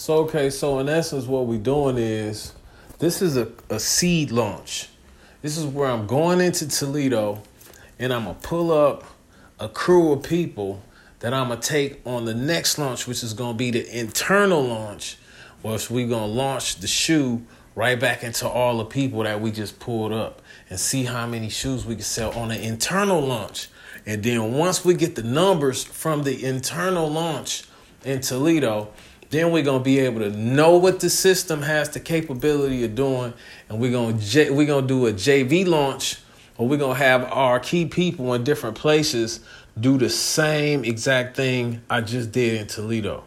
So okay, so in essence, what we're doing is this is a, a seed launch. This is where I'm going into Toledo and I'm gonna pull up a crew of people that I'm gonna take on the next launch, which is gonna be the internal launch, which we're gonna launch the shoe right back into all the people that we just pulled up and see how many shoes we can sell on an internal launch. And then once we get the numbers from the internal launch in Toledo, then we're gonna be able to know what the system has the capability of doing, and we're gonna we're gonna do a JV launch, or we're gonna have our key people in different places do the same exact thing I just did in Toledo.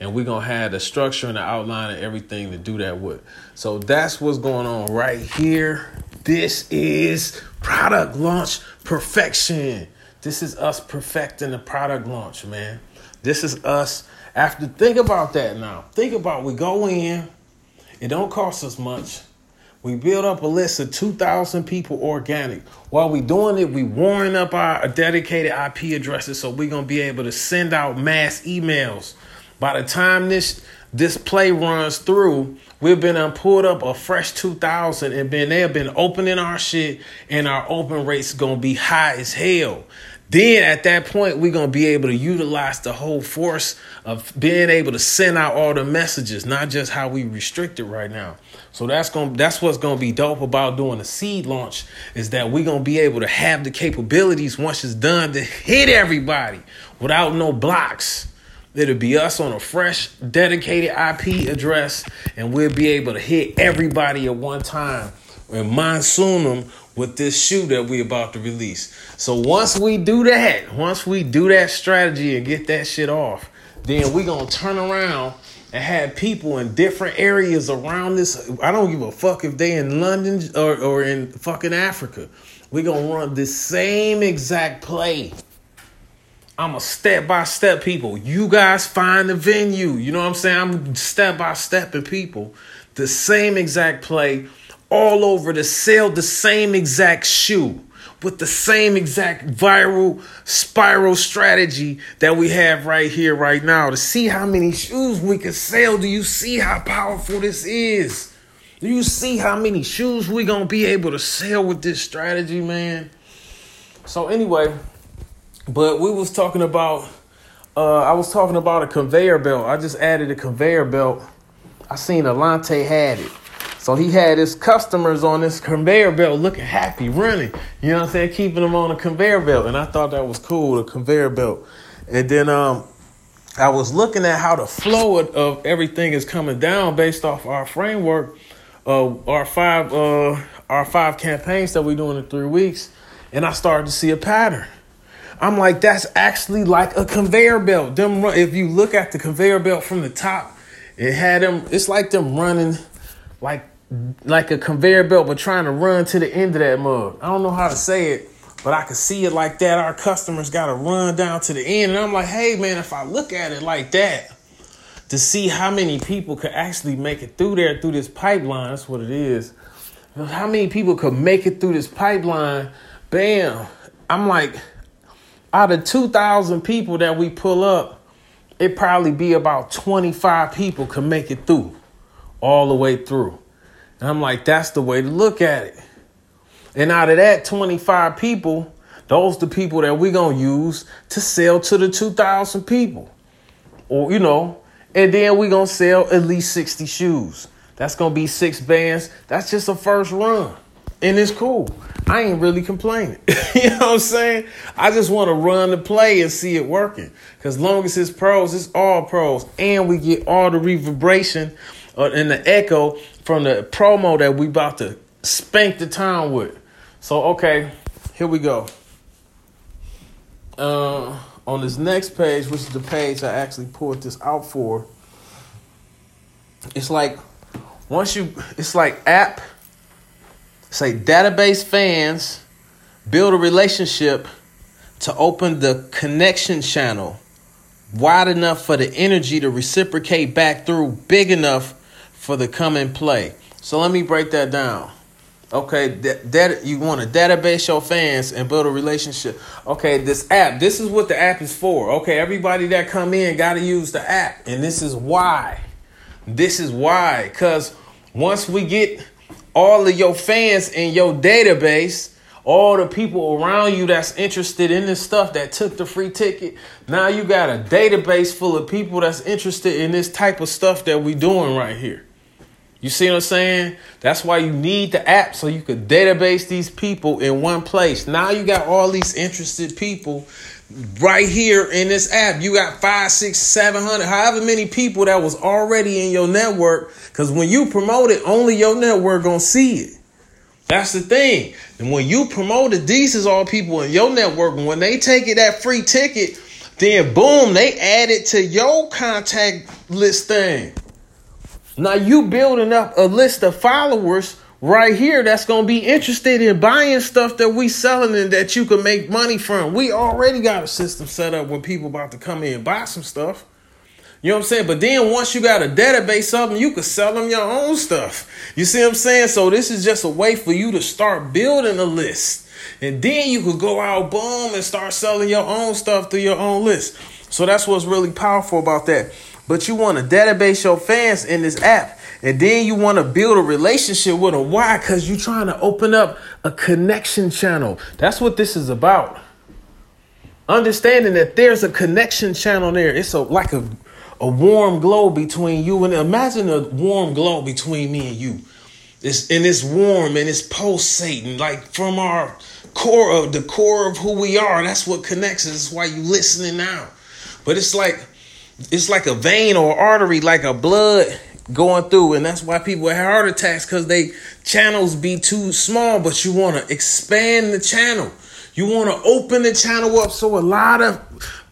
And we're gonna have the structure and the outline and everything to do that with. So that's what's going on right here. This is product launch perfection. This is us perfecting the product launch, man. This is us. After think about that now. Think about we go in. It don't cost us much. We build up a list of 2,000 people organic. While we doing it, we warming up our dedicated IP addresses so we're going to be able to send out mass emails. By the time this this play runs through, we've been um, pulled up a fresh 2,000 and been they have been opening our shit and our open rates going to be high as hell. Then at that point, we're gonna be able to utilize the whole force of being able to send out all the messages, not just how we restrict it right now. So that's gonna that's what's gonna be dope about doing a seed launch is that we're gonna be able to have the capabilities once it's done to hit everybody without no blocks. It'll be us on a fresh, dedicated IP address, and we'll be able to hit everybody at one time and monsoon them with this shoe that we about to release. So once we do that, once we do that strategy and get that shit off, then we gonna turn around and have people in different areas around this. I don't give a fuck if they in London or, or in fucking Africa. We gonna run the same exact play. I'm a step by step people. You guys find the venue. You know what I'm saying? I'm step by step in people. The same exact play all over to sell the same exact shoe with the same exact viral spiral strategy that we have right here, right now, to see how many shoes we can sell. Do you see how powerful this is? Do you see how many shoes we gonna be able to sell with this strategy, man? So anyway, but we was talking about uh I was talking about a conveyor belt. I just added a conveyor belt. I seen Alante had it. So he had his customers on this conveyor belt looking happy, running. You know what I'm saying? Keeping them on a conveyor belt. And I thought that was cool, the conveyor belt. And then um I was looking at how the flow of everything is coming down based off our framework, uh, our five uh, our five campaigns that we're doing in three weeks, and I started to see a pattern. I'm like, that's actually like a conveyor belt. Them, run, if you look at the conveyor belt from the top, it had them. It's like them running, like like a conveyor belt, but trying to run to the end of that mug. I don't know how to say it, but I can see it like that. Our customers got to run down to the end. And I'm like, hey, man, if I look at it like that, to see how many people could actually make it through there, through this pipeline, that's what it is. How many people could make it through this pipeline? Bam. I'm like, out of 2,000 people that we pull up, it probably be about 25 people could make it through, all the way through. And I'm like, that's the way to look at it. And out of that 25 people, those the people that we're gonna use to sell to the 2,000 people. Or, you know, and then we're gonna sell at least 60 shoes. That's gonna be six bands. That's just a first run. And it's cool. I ain't really complaining. you know what I'm saying? I just want to run the play and see it working. Because long as it's pros, it's all pros. And we get all the reverberation and the echo from the promo that we about to spank the town with. So okay, here we go. Uh, on this next page, which is the page I actually pulled this out for, it's like once you, it's like app, say database fans build a relationship to open the connection channel wide enough for the energy to reciprocate back through, big enough for the coming play. So let me break that down. Okay, that, that you want to database your fans and build a relationship. Okay, this app, this is what the app is for. Okay, everybody that come in got to use the app, and this is why. This is why. Because once we get all of your fans in your database, all the people around you that's interested in this stuff that took the free ticket, now you got a database full of people that's interested in this type of stuff that we doing right here. You see what I'm saying? That's why you need the app so you could database these people in one place. Now you got all these interested people right here in this app. You got five, six, seven hundred, however many people that was already in your network. Because when you promote it, only your network gonna see it. That's the thing. And when you promote it, these is all people in your network. And when they take it that free ticket, then boom, they add it to your contact list thing. Now you building up a list of followers right here that's gonna be interested in buying stuff that we selling and that you can make money from. We already got a system set up when people about to come in and buy some stuff. You know what I'm saying? But then once you got a database of them, you can sell them your own stuff. You see what I'm saying? So this is just a way for you to start building a list. And then you could go out, boom, and start selling your own stuff through your own list. So that's what's really powerful about that. But you want to database your fans in this app. And then you want to build a relationship with them. Why? Because you're trying to open up a connection channel. That's what this is about. Understanding that there's a connection channel there. It's a like a, a warm glow between you and imagine a warm glow between me and you. It's and it's warm and it's pulsating like from our core of the core of who we are. That's what connects us. That's why you listening now. But it's like it's like a vein or artery, like a blood going through, and that's why people have heart attacks because they channels be too small. But you want to expand the channel. You want to open the channel up so a lot of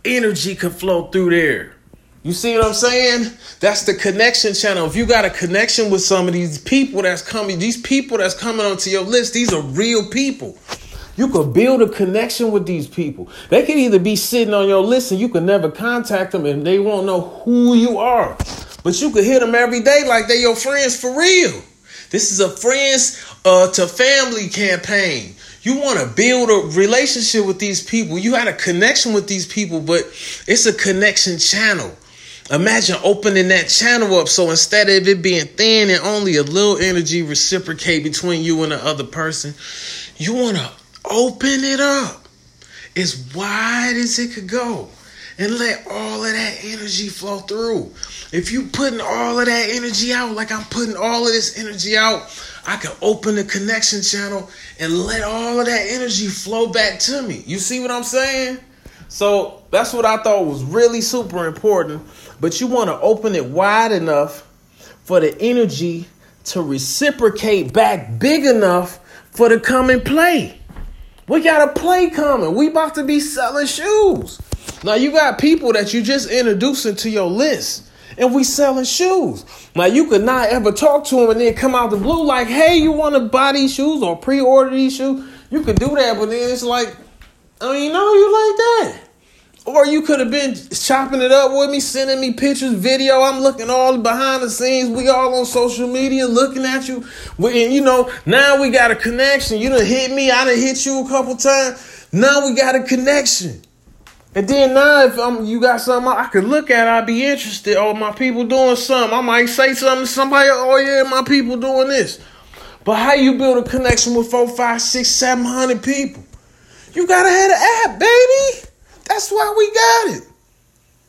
energy can flow through there. You see what I'm saying? That's the connection channel. If you got a connection with some of these people that's coming, these people that's coming onto your list, these are real people. You could build a connection with these people. They can either be sitting on your list and you can never contact them and they won't know who you are. But you could hit them every day like they're your friends for real. This is a friends uh, to family campaign. You want to build a relationship with these people. You had a connection with these people, but it's a connection channel. Imagine opening that channel up so instead of it being thin and only a little energy reciprocate between you and the other person, you want to Open it up as wide as it could go and let all of that energy flow through. If you putting all of that energy out, like I'm putting all of this energy out, I can open the connection channel and let all of that energy flow back to me. You see what I'm saying? So that's what I thought was really super important. But you want to open it wide enough for the energy to reciprocate back big enough for the come and play. We got a play coming. We about to be selling shoes. Now you got people that you just introducing to your list, and we selling shoes. Now you could not ever talk to them and then come out the blue like, "Hey, you want to buy these shoes or pre-order these shoes?" You could do that, but then it's like, I mean, no, you like that. Or you could have been chopping it up with me, sending me pictures, video. I'm looking all behind the scenes. We all on social media looking at you. We, and you know, now we got a connection. You done hit me. I done hit you a couple times. Now we got a connection. And then now if I'm, you got something I could look at, I'd be interested. Oh, my people doing something. I might say something to somebody. Oh yeah, my people doing this. But how you build a connection with four, five, six, seven hundred people? You gotta have an app, baby. That's why we got it.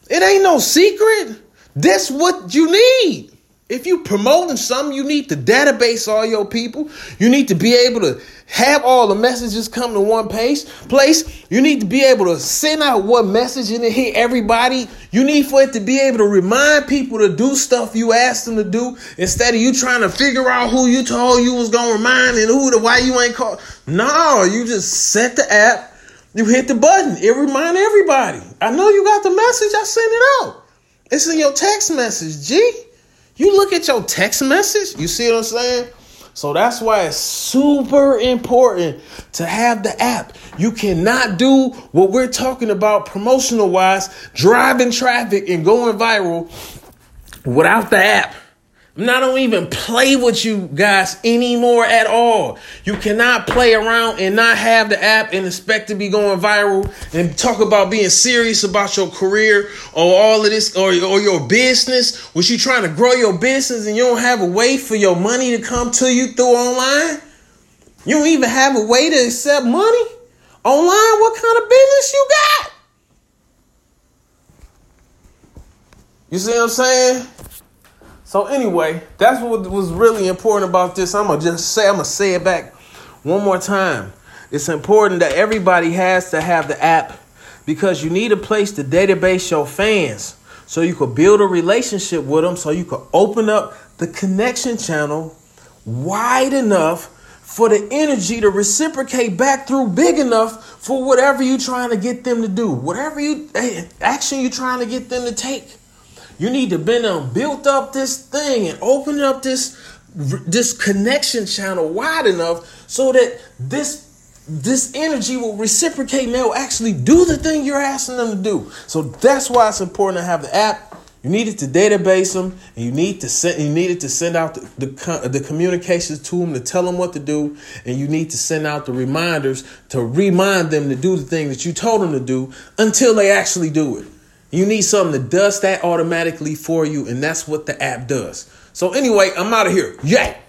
It ain't no secret. That's what you need. If you promoting something, you need to database all your people. You need to be able to have all the messages come to one place. Place. You need to be able to send out one message and it hit everybody. You need for it to be able to remind people to do stuff you asked them to do instead of you trying to figure out who you told you was gonna remind and who the why you ain't called. No, you just set the app you hit the button. It remind everybody. I know you got the message. I sent it out. It's in your text message, G. You look at your text message. You see what I'm saying? So that's why it's super important to have the app. You cannot do what we're talking about promotional wise, driving traffic and going viral without the app. I don't even play with you guys anymore at all. You cannot play around and not have the app and expect to be going viral and talk about being serious about your career or all of this or, or your business. Was you trying to grow your business and you don't have a way for your money to come to you through online? You don't even have a way to accept money online? What kind of business you got? You see what I'm saying? So anyway, that's what was really important about this. I'm gonna just say I'm gonna say it back one more time. It's important that everybody has to have the app because you need a place to database your fans so you could build a relationship with them so you could open up the connection channel wide enough for the energy to reciprocate back through big enough for whatever you're trying to get them to do, whatever you eh, action you're trying to get them to take. You need to been on built up this thing and open up this this connection channel wide enough so that this this energy will reciprocate and they'll actually do the thing you're asking them to do. So that's why it's important to have the app. You needed to database them, and you need to send. You needed to send out the, the the communications to them to tell them what to do, and you need to send out the reminders to remind them to do the thing that you told them to do until they actually do it. You need something that does that automatically for you, and that's what the app does. So, anyway, I'm out of here. Yay!